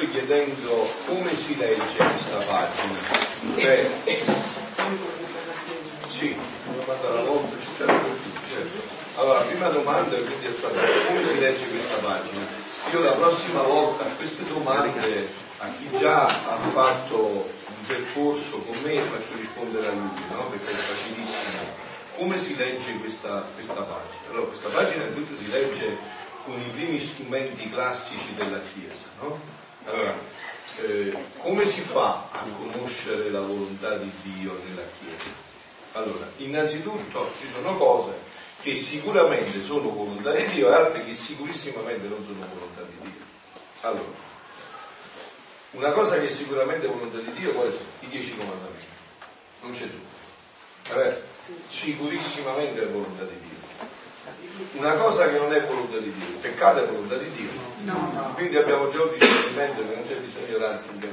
Lettori chiedendo come si legge questa pagina. Beh, sì, alla volta, certo. Allora, prima domanda quindi è stata come si legge questa pagina? Io la prossima volta queste domande a chi già ha fatto un percorso con me faccio rispondere a lui, no? Perché è facilissimo. Come si legge questa, questa pagina? Allora, questa pagina innanzitutto si legge con i primi strumenti classici della Chiesa. No? Allora, eh, come si fa a conoscere la volontà di Dio nella Chiesa? Allora, innanzitutto ci sono cose che sicuramente sono volontà di Dio e altre che sicurissimamente non sono volontà di Dio. Allora, una cosa che sicuramente è volontà di Dio, quali sono? I dieci comandamenti. Non c'è dubbio. Vabbè, sicurissimamente è volontà di Dio una cosa che non è volontà di Dio, il peccato è volontà di Dio. No, no. Quindi abbiamo già un discernimento che non c'è bisogno di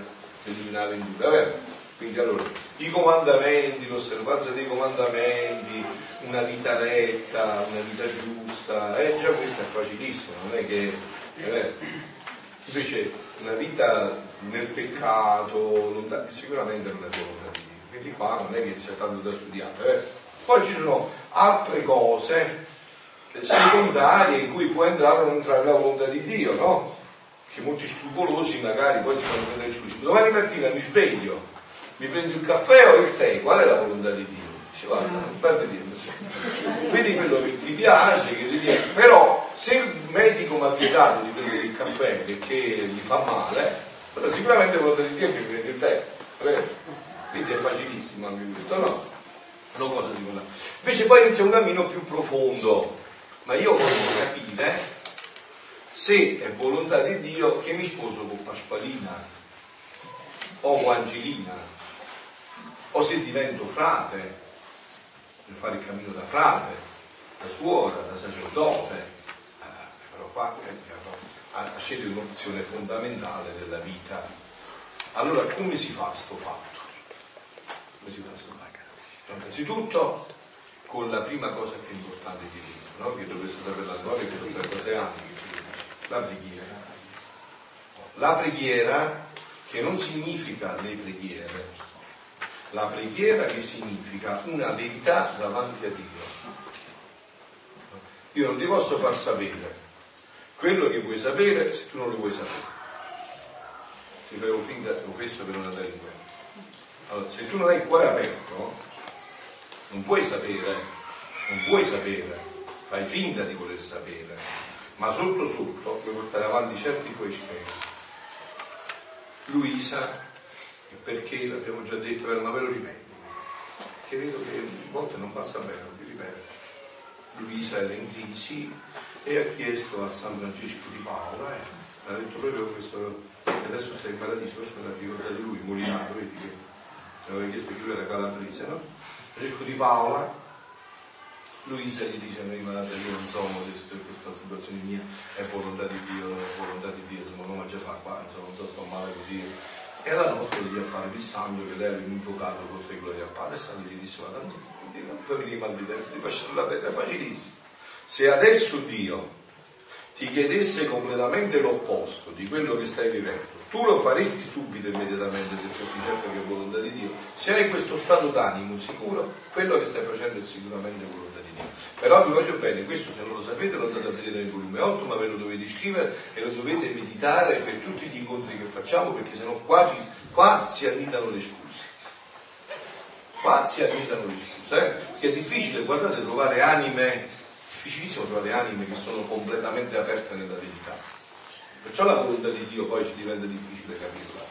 eliminare in dubbio. Vabbè, quindi allora, i comandamenti, l'osservanza dei comandamenti, una vita retta, una vita giusta, eh, già questo è facilissimo, non è che... Eh, invece una vita nel peccato non, sicuramente non è volontà di Dio. Quindi qua non è che sia tanto da studiare. Eh. Poi ci sono altre cose secondarie in cui può entrare o non entrare la volontà di Dio, no? Che molti scrupolosi magari poi si fanno prendere esclusivo. Domani mattina mi sveglio, mi prendo il caffè o il tè, qual è la volontà di Dio? Dice, guarda, non parte di Vedi quello che ti piace, che ti viene. Però se il medico mi ha vietato di prendere il caffè perché mi fa male, allora sicuramente la volontà di Dio è che mi prende il tè. Quindi è facilissimo anche questo, no? Non cosa di quella. Invece poi inizia un cammino più profondo ma io voglio capire se è volontà di Dio che mi sposo con Pasqualina o con Angelina o se divento frate per fare il cammino da frate, da suora, da sacerdote. Eh, però qua ha scelto un'opzione fondamentale della vita. Allora come si fa sto fatto? Come si fa sto fatto? Innanzitutto con la prima cosa più importante di vita no? che dovreste sapere la gloria che sono 36 anni la preghiera. La preghiera che non significa le preghiere, la preghiera che significa una verità davanti a Dio. Io non ti posso far sapere quello che vuoi sapere se tu non lo vuoi sapere. Fai un finta, confesso per una delinquente. Allora, se tu non hai il cuore aperto, non puoi sapere, non puoi sapere fai finta di voler sapere, ma sotto sotto puoi portare avanti certi tuoi scherzi. Luisa, perché l'abbiamo già detto, ma ve lo ripeto, che vedo che a volte non passa bene, lo ripeto. Luisa era in crisi e ha chiesto a San Francesco di Paola, eh, ha detto proprio questo, adesso sta in paradiso, questo me l'ha ricordato lui, Molinato, vedi che aveva chiesto che lui era calabrese, no? Francesco di Paola Luisa gli dice a noi madre io non so se questa situazione mia è volontà di Dio, è volontà di Dio, insomma non mangia fa qua, insomma non so sto male così. E la notte gli appare sangue che lei aveva invocato contro i gloria al Padre e Sangue gli disse ma non fammi mal di testa, ti faccio la testa, è facilissimo. Se adesso Dio ti chiedesse completamente l'opposto di quello che stai vivendo, tu lo faresti subito, immediatamente, se fossi certo che è volontà di Dio. Se hai questo stato d'animo sicuro, quello che stai facendo è sicuramente volontà però vi voglio bene, questo se non lo sapete lo andate a vedere nel volume 8, ma ve lo dovete scrivere e lo dovete meditare per tutti gli incontri che facciamo, perché sennò qua, qua si annidano le scuse. Qua si annidano le scuse, eh? perché è difficile, guardate, trovare anime, difficilissimo trovare anime che sono completamente aperte nella verità. Perciò la volontà di Dio poi ci diventa difficile capirla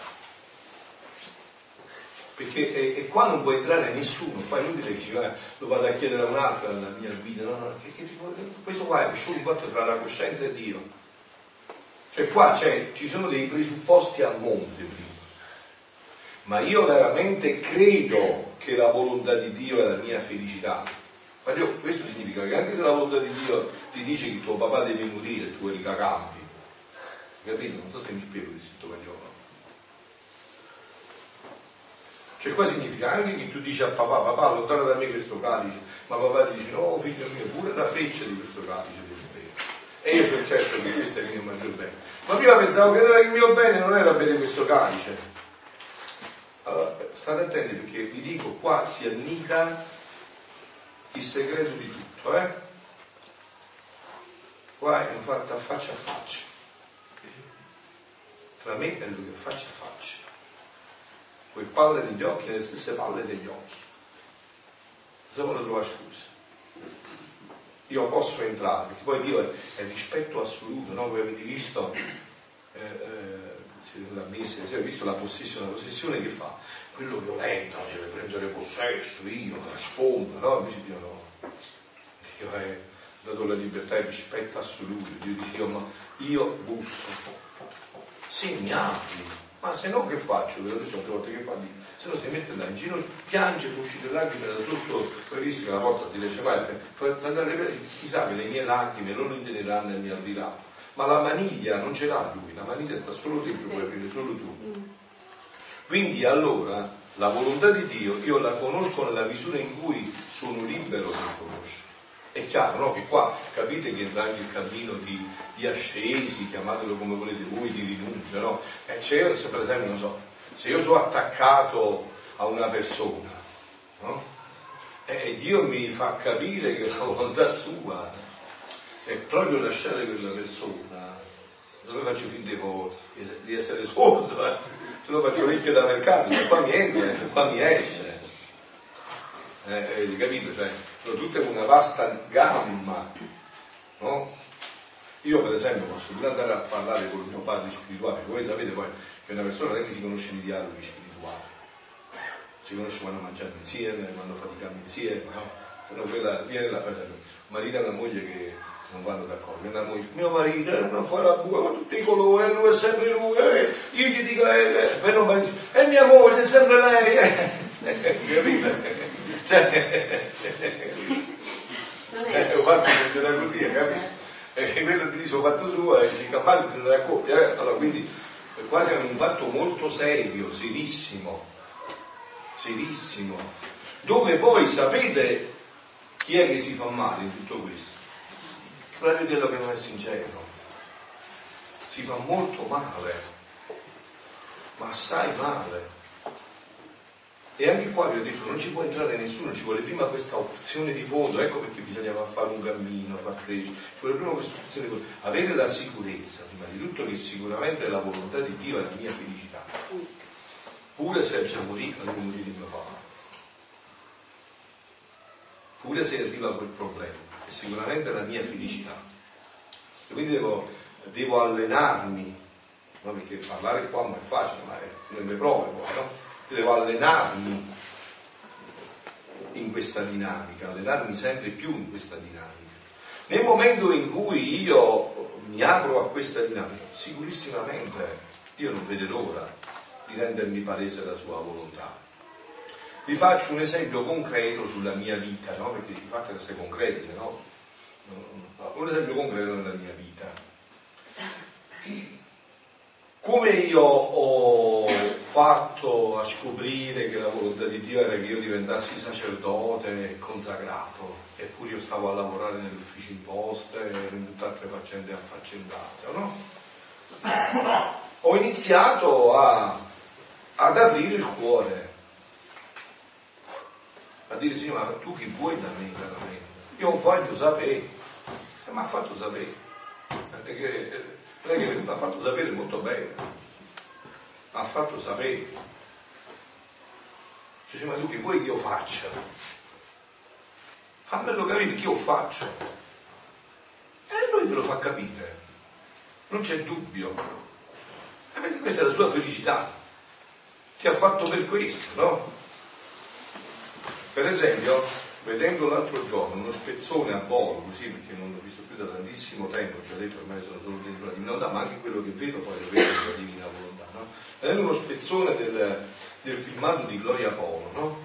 perché e, e, qua non può entrare nessuno, poi non dire che eh, lo vado a chiedere a un altro la mia guida, no, no, che, che tipo, questo qua è solo un fatto tra la coscienza e Dio. Cioè qua cioè, ci sono dei presupposti al monte prima. Ma io veramente credo che la volontà di Dio è la mia felicità. Ma io, questo significa che anche se la volontà di Dio ti dice che tuo papà deve morire, tu eri cacampi, capito? Non so se mi spiego questo spagnolo. Cioè qua significa anche che tu dici a papà, papà allontana da me questo calice, ma papà ti dice no figlio mio, pure la freccia di questo calice devi bere. E io sono certo che questo è il mio maggior bene. Ma prima pensavo che il mio bene non era bene questo calice. Allora, state attenti perché vi dico, qua si annida il segreto di tutto, eh? Qua è un fatto a faccia a faccia. Tra me e lui, faccia a faccia. Quelle palle degli occhi, le stesse palle degli occhi. Se vuole trovare scuse io posso entrare, perché poi Dio è, è rispetto assoluto, no? voi avete visto, eh, eh, messa, avete visto la possessione, la possessione che fa? Quello violento, deve prendere possesso, io, trasfonda, no? Invece Dio no. Dio è dato la libertà e rispetto assoluto, Dio dice io, ma io busso, sì ma se no che faccio? Ve l'ho detto altre volte che fa? Se no si mette là in ginocchio, piange, può uscire lacrime da sotto, poi visto che la porta si riesce mai, fa, andare chissà che le mie lacrime non intenderanno e mi aprirà. Ma la maniglia non ce l'ha lui, la maniglia sta solo dentro, puoi aprire solo tu. Mm. Quindi allora la volontà di Dio io la conosco nella misura in cui sono libero di conoscere. È chiaro no? che qua capite che entra anche il cammino di, di, ascesi, chiamatelo come volete voi, di rinuncia. No? E c'è, se per esempio, non so, se io sono attaccato a una persona no? e Dio mi fa capire che la volontà sua è proprio lasciare quella persona, dove faccio finta di essere sordo, eh? se lo faccio ricche da mercato, qua niente, qua mi esce. Eh, eh, capito? Cioè, tutte una vasta gamma, no? Io per esempio posso pure andare a parlare con il mio padre spirituale, voi sapete poi che una persona non è che si conosce di dialoghi spirituali, si conosce quando mangiamo insieme, quando faticano insieme, no? Però quella viene da per marito e una moglie che non vanno d'accordo, una moglie, mio marito eh, non fa la bua con tutti i colori, lui è sempre lui, eh, io gli dico, eh, eh, per non marito, è mia moglie, è sempre lei, eh. capite? Cioè, eh, ho fatto funziona così, capito? E quello ti dice ho fatto suo e si campano si da coppia. Eh? Allora, quindi è quasi un fatto molto serio, serissimo, serissimo, dove poi sapete chi è che si fa male in tutto questo? Proprio quello che non è sincero. Si fa molto male, ma assai male. E anche qua vi ho detto, non ci può entrare nessuno, ci vuole prima questa opzione di fondo, ecco perché bisognava fare un cammino, far crescere, ci vuole prima questa opzione di fondo, avere la sicurezza, prima di tutto, che sicuramente la volontà di Dio è la mia felicità, pure se già morì come morì di mio papà, pure se arriva quel problema, è sicuramente la mia felicità. E quindi devo, devo allenarmi, no? perché parlare qua non è facile, ma è nelle prove poi, no? Devo allenarmi in questa dinamica, allenarmi sempre più in questa dinamica. Nel momento in cui io mi apro a questa dinamica, sicurissimamente io non vedo l'ora di rendermi palese la sua volontà. Vi faccio un esempio concreto sulla mia vita, no? perché fate essere concreti, no? Un esempio concreto nella mia vita. Come io ho fatto a scoprire che la volontà di Dio era che io diventassi sacerdote e consacrato, eppure io stavo a lavorare negli uffici imposte e in tutte altre faccende affaccendate, no? Ho iniziato a, ad aprire il cuore, a dire Signore, ma tu chi vuoi da me veramente? Io voglio sapere, e mi ha fatto sapere, perché non è che mi ha fatto sapere molto bene, ha fatto sapere. Cioè, ma tu che vuoi che io faccia? Fammelo capire che io faccio. E lui te lo fa capire, non c'è dubbio. E perché questa è la sua felicità. Ti ha fatto per questo, no? Per esempio, vedendo l'altro giorno uno spezzone a volo, così perché non l'ho visto più da tantissimo tempo, ci ha detto ormai sono solo dentro la divina volontà, ma anche quello che vedo poi lo vedo nella divina volontà, no? vedendo uno spezzone del, del filmato di Gloria Polo, no?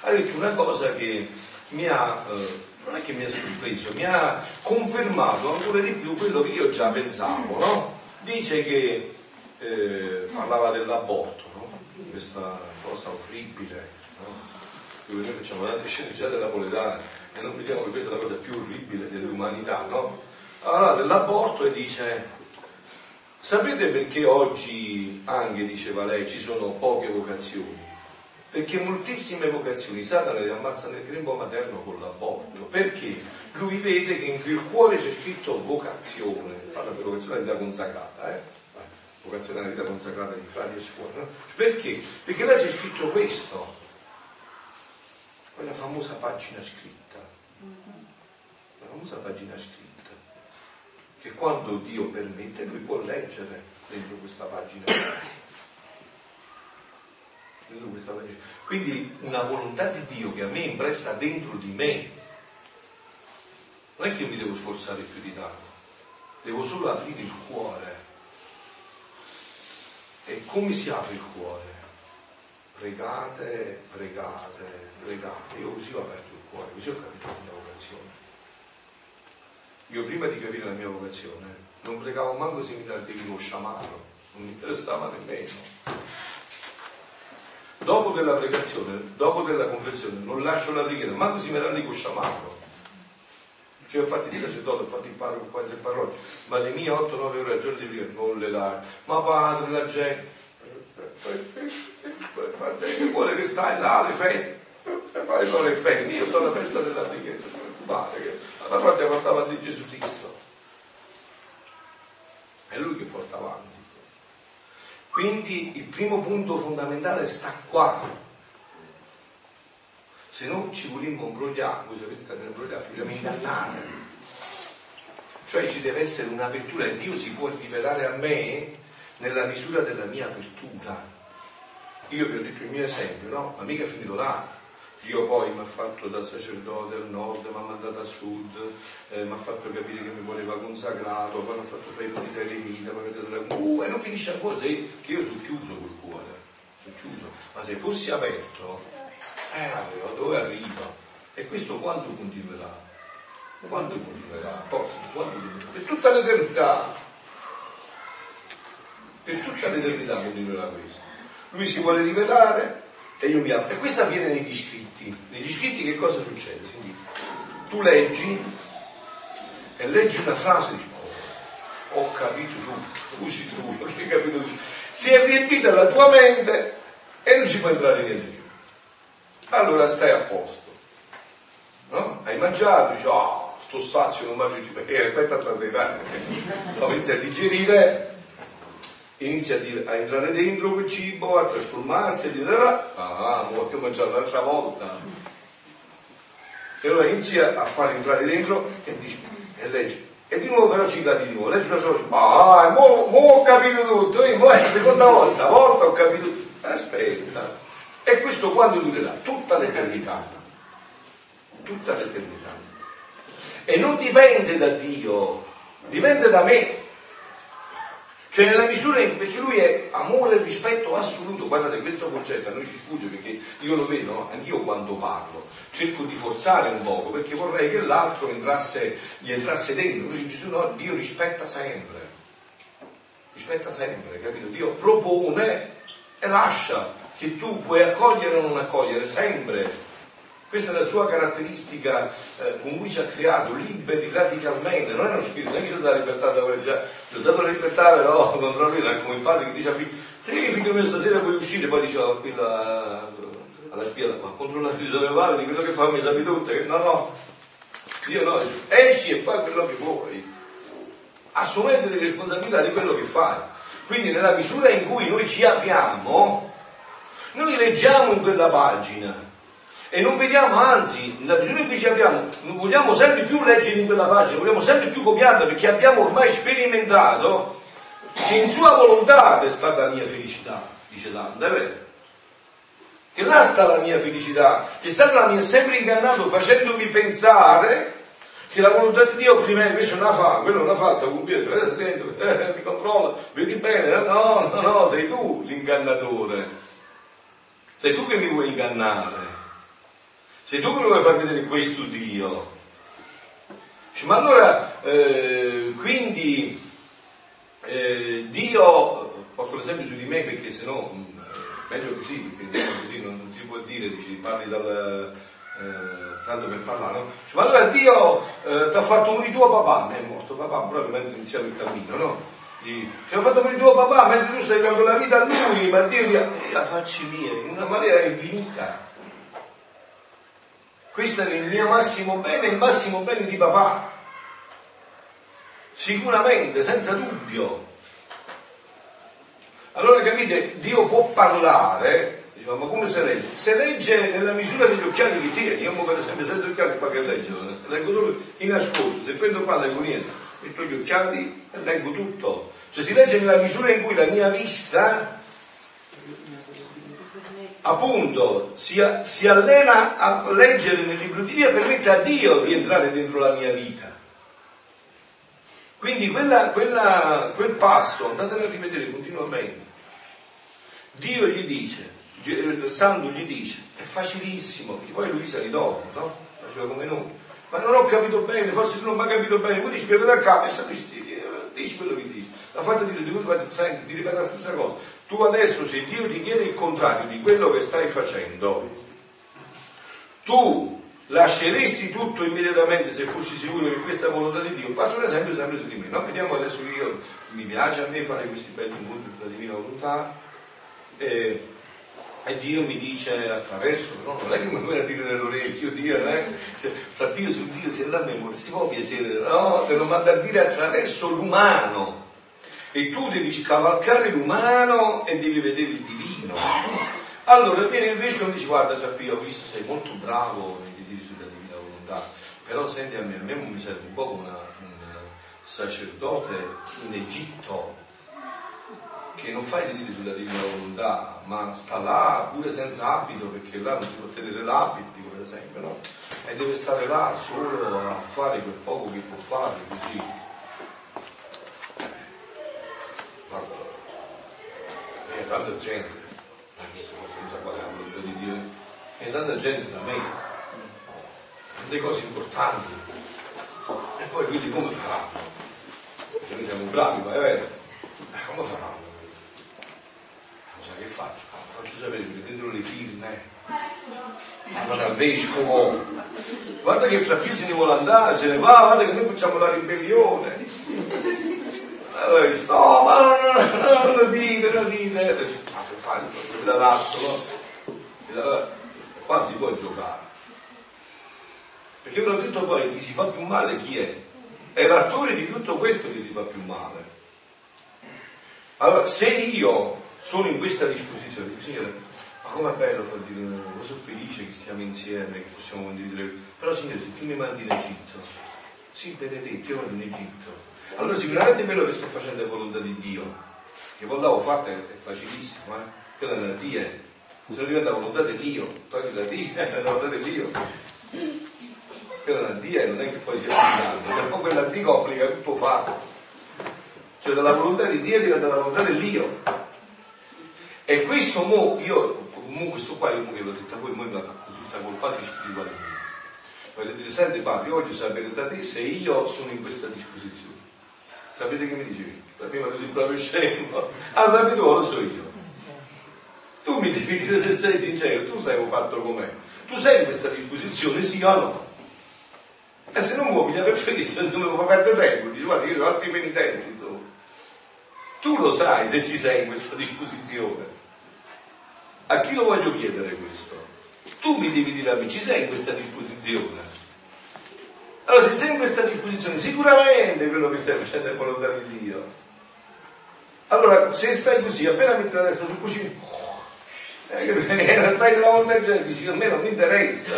ha detto una cosa che mi ha, eh, non è che mi ha sorpreso, mi ha confermato ancora di più quello che io già pensavo, no? dice che eh, parlava dell'aborto, questa cosa orribile dove noi facciamo tante sceneggiate napoletane e non vediamo che questa è la cosa più orribile dell'umanità, no? allora, dell'aborto e dice, sapete perché oggi anche, diceva lei, ci sono poche vocazioni? Perché moltissime vocazioni Satana le ammazza nel grembo materno con l'aborto. Perché? Lui vede che in quel cuore c'è scritto vocazione, parla di vocazione alla vita consacrata, eh? vocazione alla vita consacrata di frati e suore. No? Perché? Perché là c'è scritto questo, quella famosa pagina scritta, la famosa pagina scritta, che quando Dio permette lui può leggere dentro questa pagina. Pagina. Quindi una volontà di Dio che a me è impressa dentro di me, non è che io mi devo sforzare più di tanto, devo solo aprire il cuore. E come si apre il cuore? Pregate, pregate, pregate. Io così ho aperto il cuore, così ho capito la mia vocazione. Io prima di capire la mia vocazione non pregavo manco seminari di uno sciamano, non mi interessava nemmeno. Dopo della pregazione, dopo della conversione, non lascio la preghiera, manco seminari di sciamano. Cioè ho fatto il sacerdote, ho fatto il parroco, qua il parroco, ma le mie 8-9 ore al giorno di preghiera non le lascio. Ma padre, la gente che vuole che stai là alle feste, fai solo le feste, io sono la festa della preghiera, pare che la parte porta avanti Gesù Cristo. È lui che porta avanti. Quindi il primo punto fondamentale sta qua. Se non ci vogliamo imbrogliare, voi sapete che imbrogliare, ci vogliamo ingannare. Cioè ci deve essere un'apertura e Dio si può rivelare a me nella misura della mia apertura. Io vi ho detto il mio esempio, no? Ma mica è finito là. Dio poi mi ha fatto da sacerdote al nord, mi ha mandato a sud, eh, mi ha fatto capire che mi voleva consacrato, poi mi ha fatto fare i tutti eremita, uh, e non finisce se, che io sono chiuso col cuore, sono chiuso. Ma se fossi aperto, eh, dove arriva? E questo quando continuerà? Quando continuerà? Posso, quando continuerà? Per tutta l'eternità. Per tutta l'eternità continuerà questo lui si vuole rivelare e mi apro. E questo avviene negli scritti. Negli scritti che cosa succede? Sentite. Tu leggi e leggi una frase e dici, oh, ho capito tutto, usi tu, ho capito tutto. Si è riempita la tua mente e non ci può entrare niente più. Allora stai a posto. No? Hai mangiato, dici, oh, sto sazio, non mangio più, perché aspetta stasera. Poi inizi a digerire inizia a, entrare dentro quel cibo, a trasformarsi, a dire ah, voglio mangiare un'altra volta. E allora inizia a far entrare dentro e dice, e legge. E di nuovo però ci cade di nuovo, legge un'altra volta, ah, mo, mo ho capito tutto, io mo è la seconda volta, volta ho capito tutto. Aspetta. E questo quando durerà? Tutta l'eternità. Tutta l'eternità. E non dipende da Dio, dipende da me. Cioè nella misura in perché lui è amore e rispetto assoluto, guardate questo concetto a noi ci sfugge perché io lo vedo, anch'io quando parlo, cerco di forzare un poco perché vorrei che l'altro entrasse, gli entrasse dentro, invece Gesù no, Dio rispetta sempre, rispetta sempre, capito? Dio propone e lascia che tu puoi accogliere o non accogliere sempre questa è la sua caratteristica eh, con cui ci ha creato, liberi radicalmente, non è uno spirito, non è che ci dà la libertà da quella già, ti ho dato la libertà però contro lui, è come il padre che dice a figlio, sì figlio mio stasera puoi uscire, poi dice qui la, alla spiaggia, ma controllare dove vai, di quello che fa mi sapete tutto, no no, io no, esci e fai quello che vuoi, assumendo le responsabilità di quello che fai. Quindi nella misura in cui noi ci apriamo, noi leggiamo in quella pagina e non vediamo, anzi, nella visione in cui ci abbiamo, non vogliamo sempre più leggere in quella pagina, vogliamo sempre più copiarla perché abbiamo ormai sperimentato che in sua volontà è stata la mia felicità, dice Dante, è vero? Che là sta la mia felicità, che Satana mi ha sempre ingannato facendomi pensare che la volontà di Dio prima questo non la fa, quello non la fa, sta compiendo, eh, dentro, eh, ti controlla, vedi bene, no, no, no, sei tu l'ingannatore, sei tu che mi vuoi ingannare. Sei tu mi vuoi far vedere questo Dio. Ma allora, eh, quindi, eh, Dio, porto l'esempio su di me perché sennò mm, meglio così, perché così non, non, si può dire, dici, parli dal, eh, tanto per parlare, no? Dice, ma allora Dio eh, ti ha fatto morire tuo papà, è morto papà proprio mentre iniziamo il cammino, no? Ti ha fatto morire tuo papà mentre tu stai dando la vita a lui, ma Dio ti ha... la facci mia, in una maniera infinita. Questo è il mio massimo bene, il massimo bene di papà. Sicuramente, senza dubbio. Allora capite, Dio può parlare, diciamo, ma come si legge? Si legge nella misura degli occhiali che tieni. Io per esempio senza occhiali qua che leggo, leggo solo in ascolto, se prendo qua leggo niente, metto gli occhiali e leggo tutto. Cioè si legge nella misura in cui la mia vista appunto si, si allena a leggere nel libro di Dio e permette a Dio di entrare dentro la mia vita. Quindi quella, quella, quel passo, andatelo a rivedere continuamente. Dio gli dice, il santo gli dice, è facilissimo, perché poi lui sa dopo, no? Faceva come noi. Ma non ho capito bene, forse tu non mi hai capito bene, poi spiego da capo e dici che dici. La fatta dire di cui senti, ti ripete la stessa cosa. Tu adesso se Dio ti chiede il contrario di quello che stai facendo, tu lasceresti tutto immediatamente se fossi sicuro che questa volontà di Dio? Faccio un esempio sempre su di me. No? Vediamo adesso che io mi piace a me fare questi belli incontri della divina volontà e, e, Dio mi dice attraverso, no? non è che mi viene a dire nell'orecchio Dio, è? Cioè, fra Dio su Dio si andrà a memoria, si può piacere, no? Te lo manda a dire attraverso l'umano e tu devi scavalcare l'umano e devi vedere il divino. Allora viene il vescovo e dice guarda Giappio, ho visto sei molto bravo volontà. Però senti a me, a me mi serve un po' una, un sacerdote in Egitto che non fa i diritti sulla divina volontà, ma sta là pure senza abito, perché là non si può tenere l'abito, per esempio, no? E deve stare là solo a fare quel poco che può fare, così. Guarda, e tanta gente, ma la volontà di Dio, e tanta gente da me delle cose importanti. E poi quindi come faranno? Perché noi siamo bravi, ma è vero. Eh, come faranno? So che faccio? Faccio sapere, mi prendono le firme. Allora al vescovo, guarda che fra più se ne vuole andare, se ne va, guarda che noi facciamo la ribellione. Allora dice, no, ma non, non, lo dite, non lo dite. Ma che fai? L'adatto, no? Qua si può giocare. Perché ve l'ho detto poi, chi si fa più male chi è? È l'attore di tutto questo che si fa più male. Allora, se io sono in questa disposizione, dico, Signore, ma com'è bello far dire, ma sono felice che stiamo insieme, che possiamo condividere. Però Signore, se tu mi mandi in Egitto, sì, benedetto, io vado in Egitto. Allora sicuramente quello che sto facendo è volontà di Dio. Che volontà ho fatta è facilissimo, eh? Quella è la Dio. Se non diventa volontà di Dio, togli da Dio, è la volontà di Dio quella la D non è che poi sia finale, perché poi quella D complica tutto fatto. Cioè dalla volontà di Dio diventa la volontà dell'io. E questo mo, io, mo questo qua, io mo che l'ho detto a voi, mo mi consulta col padre spirituale mio. Voglio dire, senti padre, io voglio sapere da te se io sono in questa disposizione. Sapete che mi dicevi? Prima così proprio scemo. Ah, sapete tu, lo so io. Tu mi devi dire se sei sincero, tu sai un fatto com'è. Tu sei in questa disposizione, sì o no? E se non vuoi pigliare per fesso, insomma, fa perdere tempo, dici guarda, io sono altri penitenti, insomma. Tu lo sai se ci sei in questa disposizione. A chi lo voglio chiedere questo? Tu mi devi dire ci sei in questa disposizione? Allora, se sei in questa disposizione, sicuramente quello che stai facendo è volontà di Dio. Allora, se stai così, appena metti la testa sul cuscino, eh, stai della volontà di Dio, dici, a me non mi interessa.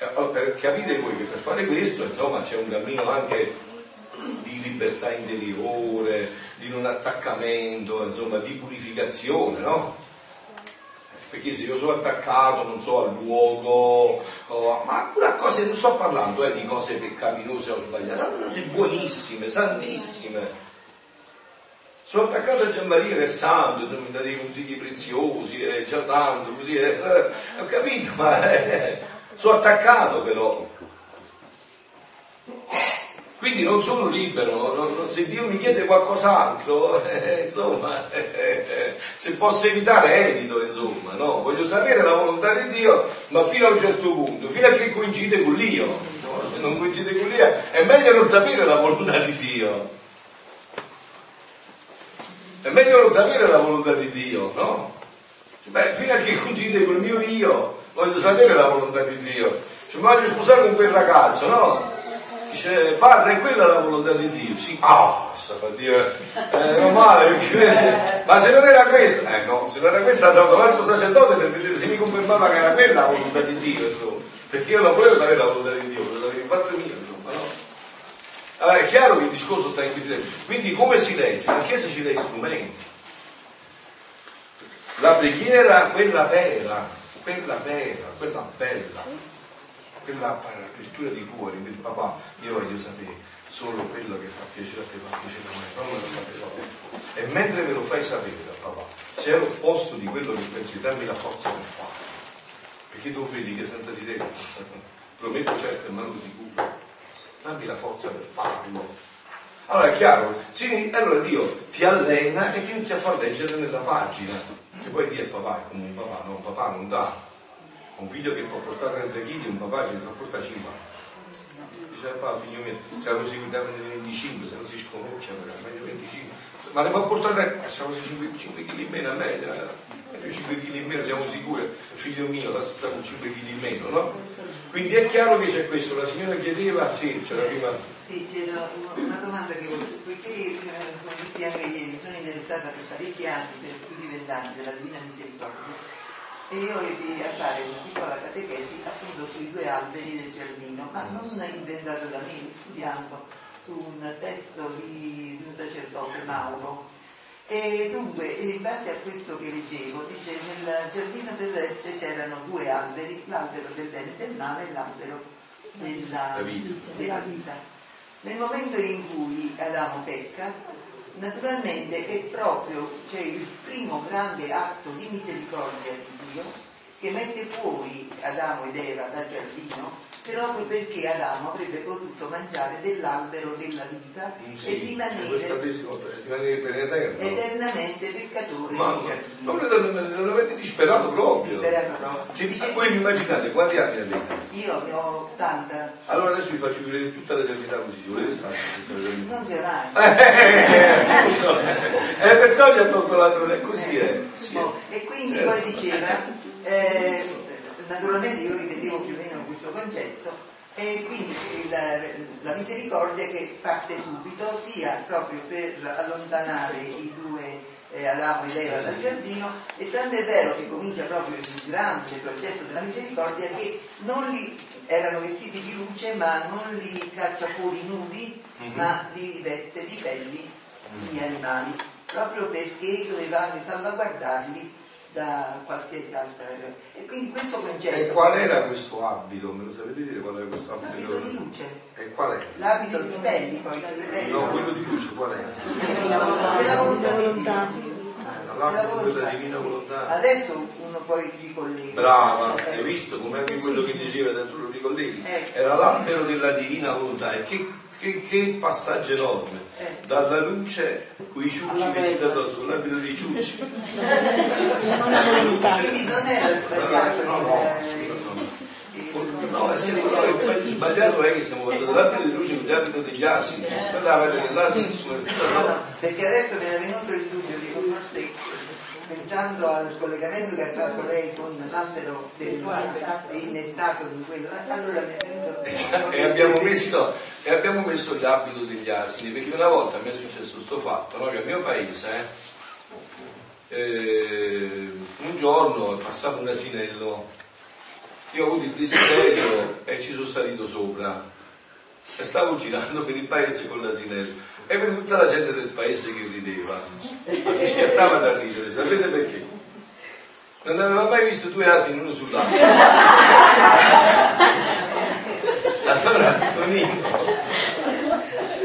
Eh, per capire voi che per fare questo insomma c'è un cammino anche di libertà interiore, di non attaccamento, insomma di purificazione, no? Perché se io sono attaccato, non so, al luogo, oh, ma pure a cose, non sto parlando eh, di cose peccaminose o sbagliate, cose buonissime, santissime. Sono attaccato a Gianmaria che è santo, mi dà dei consigli preziosi, è già santo, così, eh, eh, ho capito, ma eh, sono attaccato però. Quindi non sono libero, non, non, se Dio mi chiede qualcos'altro, eh, insomma, eh, se posso evitare evito, insomma, no? Voglio sapere la volontà di Dio, ma fino a un certo punto, fino a che coincide con l'io. No? Se non coincide con l'io, è meglio non sapere la volontà di Dio. È meglio non sapere la volontà di Dio, no? Beh, fino a che coincide col mio io, voglio sapere la volontà di Dio. Cioè, voglio sposare con quel ragazzo, no? Dice, padre, è quella la volontà di Dio? Sì, ah, fa dire, eh, non male, perché, ma se non era questa, eh no, se non era questa andavo al sacerdote per vedere se mi confermava che era quella la volontà di Dio, insomma. Perché io non volevo sapere la volontà di Dio, volevo sapere il fatto mio, insomma, no? Allora è chiaro che il discorso sta in questi tempi. Quindi come si legge? La Chiesa ci dà strumenti. La preghiera, quella vera, quella vera, quella bella, quella apertura di cuore, il papà, io voglio sapere solo quello che fa piacere a te, fa piacere a me, non me lo sapevo. E mentre me lo fai sapere, papà, se è l'opposto di quello che pensi, dammi la forza per farlo. Perché tu vedi che senza di te, prometto certo e mando sicuro, dammi la forza per farlo. Allora è chiaro, sì, allora Dio ti allena e ti inizia a far leggere nella pagina che poi Dio è papà, è come un papà, no? Papà non dà. Un figlio che può portare 30 kg, un papà ce ne fa portare 50. Dice papà, figlio mio, se la così guidare nelle 25, se non si scomocchia, meglio 25. Ma ne può portare 3, siamo 5, 5 kg in meno, a meglio, eh? più 5 kg in meno, siamo sicuri, figlio mio, la sta con 5 kg in meno, no? Quindi è chiaro che c'è questo, la signora chiedeva, sì, c'era prima. Sì, c'era una domanda che volevo, poiché eh, come dissi anche ieri, sono interessata per parecchi anni, per più di vent'anni, della Divina Misericordia, e io ebbi a fare una piccola catechesi appunto sui due alberi del giardino, ma non inventata da me, studiando su un testo di, di un sacerdote Mauro. E dunque, in base a questo che leggevo, dice nel giardino terrestre c'erano due alberi, l'albero del bene e del male e l'albero della vita. della vita. Nel momento in cui Adamo pecca, naturalmente è proprio cioè, il primo grande atto di misericordia di Dio che mette fuori Adamo ed Eva dal giardino proprio perché Adamo avrebbe potuto mangiare dell'albero della vita Mm, Sì, e rimanere cioè questo rimanere eternamente peccatore Ma nel giardino. non, non avete disperato proprio. Disperato proprio. Cioè, Dice- voi vi immaginate quanti anni avete? Io ne ho 80, Allora adesso vi faccio vedere tutta l'eternità così, volete stare non si mai. Eh, perciò gli ha tolto l'albero del così è. Sì, è. Boh, E quindi Certo. poi diceva, eh, naturalmente io ripetevo più o meno questo concetto, e quindi il- la misericordia che parte subito sia proprio per allontanare i due eh, Adamo ed Eva dal giardino e tanto è vero che comincia proprio il grande progetto della misericordia che non li erano vestiti di luce ma non li caccia fuori nudi Mhm. ma li riveste di pelli di animali proprio perché dovevano salvaguardarli da qualsiasi altra e quindi questo concetto E qual era questo abito? Me lo sapete dire qual era questo abito? l'abito di luce E qual era? l'abito di pelli poi. No, quello di luce qual era? della volontà di Dio L'abito della divina volontà. adesso uno poi ricollega Brava, hai visto come anche quello che diceva adesso lo ricolleghi? Ecco. Era l'albero della divina volontà e che, che, che passaggio enorme! Eh. Dalla luce con i ciucci vestiti addosso, l'abito dei ciucci. quindi non era sbagliato No, no, il- No, è sempre no, sbagliato è che siamo passati dall'abito di luce con l'abito degli asini. L'abito No, no, perché adesso mi era venuto il dubbio, forse pensando al collegamento che ha fatto lei con l'albero del innestato di quello, allora mi è venuto e abbiamo messo, e abbiamo messo l'abito degli asini perché una volta mi è successo questo fatto no? che al mio paese eh, un giorno è passato un asinello. Io ho avuto il desiderio e ci sono salito sopra. E stavo girando per il paese con l'asinello e per tutta la gente del paese che rideva ma ci schiattava da ridere sapete perché? non aveva mai visto due asini uno sull'altro allora Tonino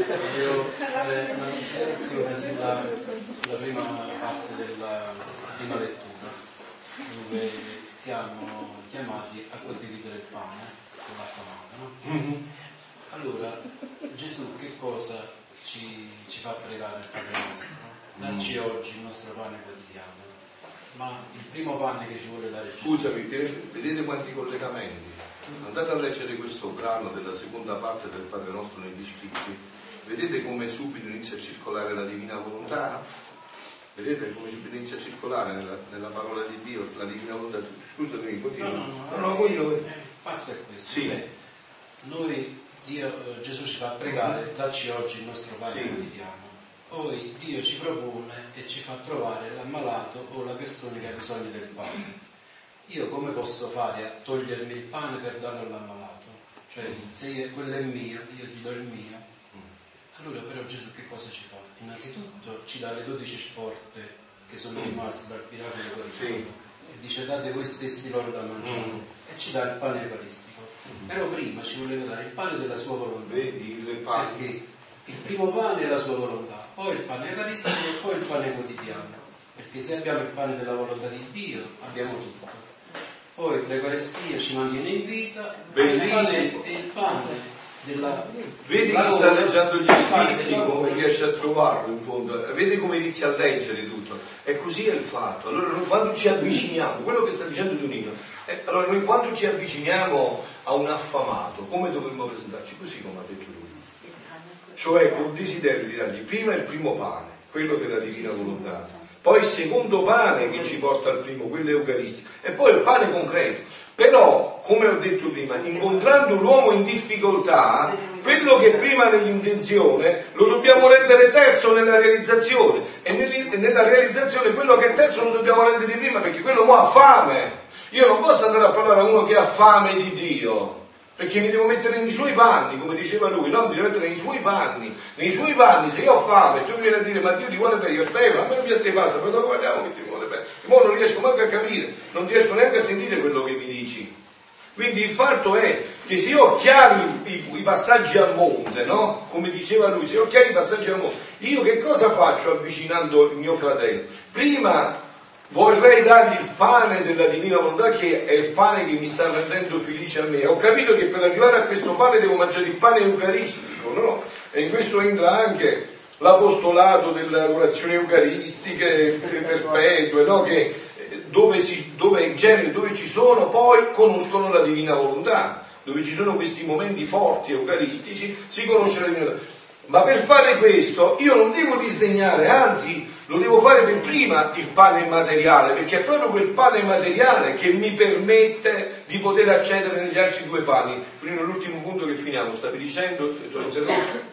Voglio fare una considerazione sulla, sulla prima parte della prima lettura, dove siamo chiamati a condividere il pane con l'acqua amata. No? Allora, Gesù che cosa ci, ci fa pregare il Padre nostro? Dacci mm. oggi il nostro pane quotidiano. Ma il primo pane che ci vuole dare Gesù. Scusami, vedete quanti collegamenti? Andate a leggere questo brano della seconda parte del Padre nostro negli scritti. Vedete come subito inizia a circolare la divina volontà? Vedete come inizia a circolare nella, nella, parola di Dio la divina volontà? Scusami, continua. No, no, no, no, no, no, passa a questo. Sì. Cioè, noi, Dio, eh, Gesù ci fa pregare, dacci oggi il nostro pane sì. quotidiano. Poi Dio ci propone e ci fa trovare l'ammalato o la persona che ha bisogno del pane. Io come posso fare a togliermi il pane per darlo all'ammalato? Cioè, se quello è mio, io gli do il mio. Allora però Gesù che cosa ci fa? Innanzitutto ci dà le dodici sforte che sono rimaste dal pirata eucaristico sì. e dice date voi stessi loro da mangiare mm. e ci dà il pane eucaristico. Però prima ci voleva dare il pane della sua volontà. Perché il primo pane è la sua volontà, poi il pane eucaristico e poi il pane quotidiano. Perché se abbiamo il pane della volontà di Dio abbiamo tutto. Poi l'Eucaristia ci mantiene in vita Bellissimo. e il pane della, vedi che sta leggendo gli scritti come riesce a trovarlo in fondo vedi come inizia a leggere tutto e così è il fatto allora quando ci avviciniamo quello che sta dicendo Donino eh, allora noi quando ci avviciniamo a un affamato. Come dovremmo presentarci? Così come ha detto lui. Cioè col desiderio di dargli prima il primo pane quello della divina volontà. poi il secondo pane che ci porta al primo, quello eucaristico, e poi il pane concreto. Però, come ho detto prima, incontrando l'uomo in difficoltà, quello che prima nell'intenzione lo dobbiamo rendere terzo nella realizzazione. E nella realizzazione quello che è terzo lo dobbiamo rendere prima perché quello mo ha fame. Io non posso andare a parlare a uno che ha fame di Dio perché mi devo mettere nei suoi panni, come diceva lui, no? Mi devo mettere nei suoi panni, nei suoi panni, se io ho fame tu mi vieni a dire ma Dio ti vuole bene, io aspetta, a me non piace pasta, poi dopo guardiamo che ti vuole bene. Ora non riesco manco a capire, non riesco neanche a sentire quello che mi dici. Quindi il fatto è che se io ho chiari i, i, passaggi a monte, no? Come diceva lui, se io ho chiari i passaggi a monte, io che cosa faccio avvicinando il mio fratello? Prima vorrei dargli il pane della divina volontà che è il pane che mi sta rendendo felice a me. Ho capito che per arrivare a questo pane devo mangiare il pane eucaristico, no? E in questo entra anche l'apostolato delle adorazioni eucaristiche perpetue, no? Che dove, si, dove in genere dove ci sono poi conoscono la divina volontà, dove ci sono questi momenti forti eucaristici si conosce la divina volontà. Ma per fare questo io non devo disdegnare, anzi lo devo fare per prima il pane materiale, perché è proprio quel pane materiale che mi permette di poter accedere negli altri due pani. Prima l'ultimo punto che finiamo, stavi dicendo?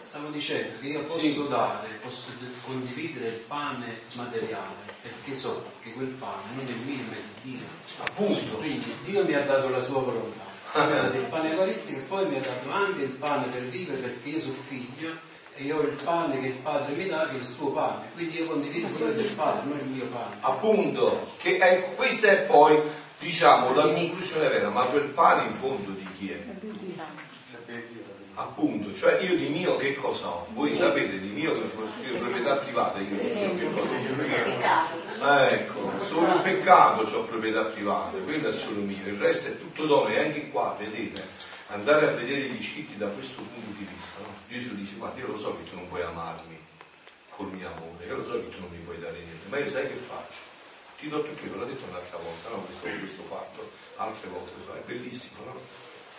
Stavo dicendo che io posso sì. dare, posso condividere il pane materiale, perché so che quel pane non è mio, ma è di Dio. Appunto. Quindi Dio mi ha dato la sua volontà. Mi ha dato il pane eucaristico e poi mi ha dato anche il pane per vivere perché io sono figlio e io ho il pane che il padre mi dà che è il suo pane, quindi io condivido quello del padre, non il mio pane. Appunto, che è, questa è poi, diciamo, la conclusione vera, ma quel pane in fondo di chi è? Appunto, cioè io di mio che cosa ho? Voi sapete di mio che ho proprietà privata, io di mio che cosa ho? Ecco, solo il peccato ho proprietà private, quello è solo mio, il resto è tutto dono e anche qua, vedete, andare a vedere gli scritti da questo punto di vista? Gesù dice, guarda, io lo so che tu non puoi amarmi col mio amore, io lo so che tu non mi puoi dare niente, ma io sai che faccio? Ti do tutto io, l'ho detto un'altra volta, no? questo, questo fatto, altre volte, è bellissimo, no?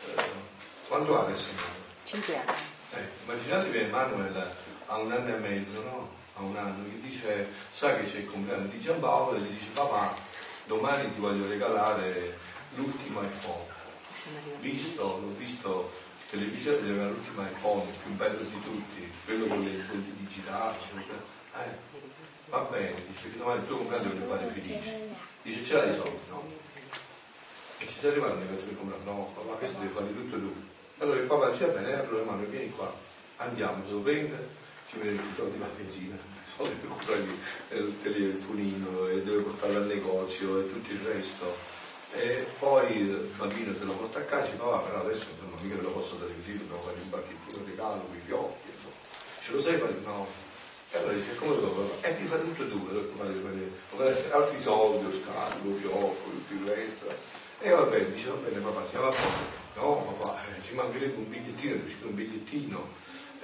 Eh, quando ha adesso? Cinque anni. Eh, immaginatevi Emanuele ha un anno e mezzo, no? Ha un anno, che dice, sa che c'è il compleanno di Giampaolo e gli dice, papà, domani ti voglio regalare l'ultimo iPhone visto, l'ho visto televisione, aveva l'ultimo iPhone, il più bello di tutti, quello con le impronte digitali, eh, va bene, dice che domani il tuo compleanno voglio fare felice. Dice ce l'hai i soldi? No. E ci sei arrivato negozio per comprare, no, papà questo deve fare tutto lui. Allora il papà dice, bene, allora mamma vieni qua, andiamo, se lo prende, ci mette i soldi la benzina, i soldi per comprargli il telefonino e deve portarlo al negozio e tutto il resto e poi il bambino se lo porta a casa e papà però adesso insomma, mica lo posso dare così, dobbiamo fare un bacchettino di caldo, con i fiocchi, ce lo sai fare? No. E allora dice, come lo devo? E ti fai tutto tu, fare altri soldi, lo scarico, fiocco, tutto il resto. E va bene, dice va bene papà, si va bene. No papà, eh, ci mancherebbe un bigliettino, non un bigliettino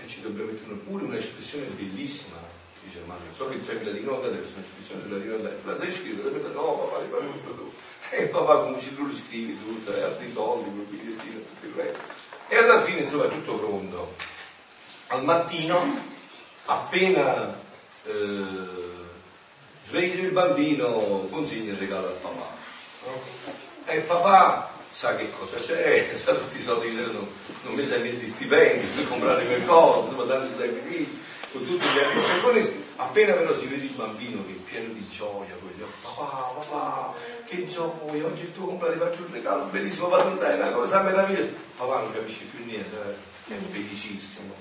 e ci dovrebbe mettere pure un'espressione bellissima dice ma so che c'è la volontà deve essere un'espressione sulla divina volontà la sai scrivere no papà li fai tutto tu e papà come ci tu lo scrivi tutto e altri soldi quel bigliettino tutto il resto. E alla fine insomma è tutto pronto. Al mattino appena eh, svegli il bambino consegna il regalo al papà. E il papà sa che cosa c'è, sa tutti i soldi che non, non mi serve mezzi stipendi per comprare quel cose, ma tanti sacrifici, con tutti gli altri appena però si vede il bambino che è pieno di gioia, quello, papà, papà, che gioia, oggi il tuo compleanno ti faccio un regalo bellissimo, non sai una cosa meravigliosa, papà non capisce più niente, eh, è felicissimo,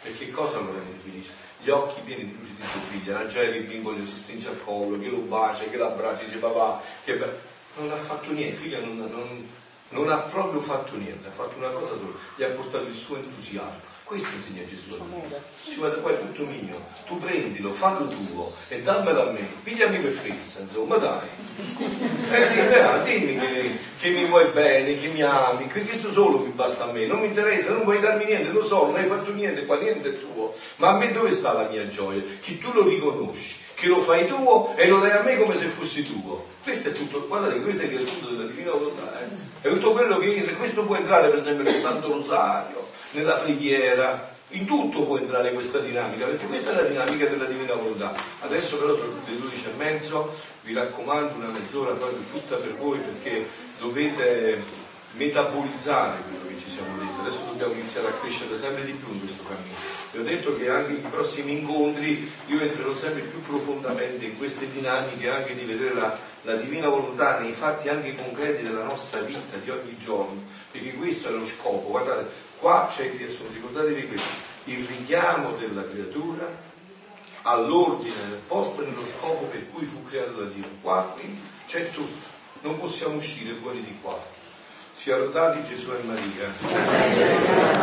perché cosa lo rende felice? Gli occhi pieni di luce di suo figlio, la gioia che il bimbo si stringe al collo, che lo bacia, che l'abbraccia, dice papà, che bello non ha fatto niente, figlio non, non, non, ha proprio fatto niente, ha fatto una cosa sola, gli ha portato il suo entusiasmo. Questo insegna Gesù. Ci guarda qua è tutto mio, tu prendilo, fallo tuo e dammelo a me, pigliami per fessa, insomma dai. Eh, dimmi che, che, mi vuoi bene, che mi ami, che questo solo mi basta a me, non mi interessa, non vuoi darmi niente, lo so, non hai fatto niente, qua niente è tuo, ma a me dove sta la mia gioia? Che tu lo riconosci che lo fai tuo e lo dai a me come se fossi tuo. Questo è tutto, guardate, questo è il punto della divina volontà. Eh? È tutto quello che questo può entrare per esempio nel Santo Rosario, nella preghiera, in tutto può entrare questa dinamica, perché questa è la dinamica della divina volontà. Adesso però sono le 12 e mezzo, vi raccomando una mezz'ora proprio tutta per voi perché dovete metabolizzare quello che ci siamo detti. Adesso dobbiamo iniziare a crescere sempre di più in questo cammino. Vi ho detto che anche i prossimi incontri io entrerò sempre più profondamente in queste dinamiche anche di vedere la, la divina volontà nei fatti anche concreti della nostra vita di ogni giorno, perché questo è lo scopo. Guardate, qua c'è il riassunto, ricordatevi questo, il richiamo della creatura all'ordine posto nello scopo per cui fu creato da Dio. Qua quindi c'è tutto, non possiamo uscire fuori di qua. Sia lodati Gesù e Maria.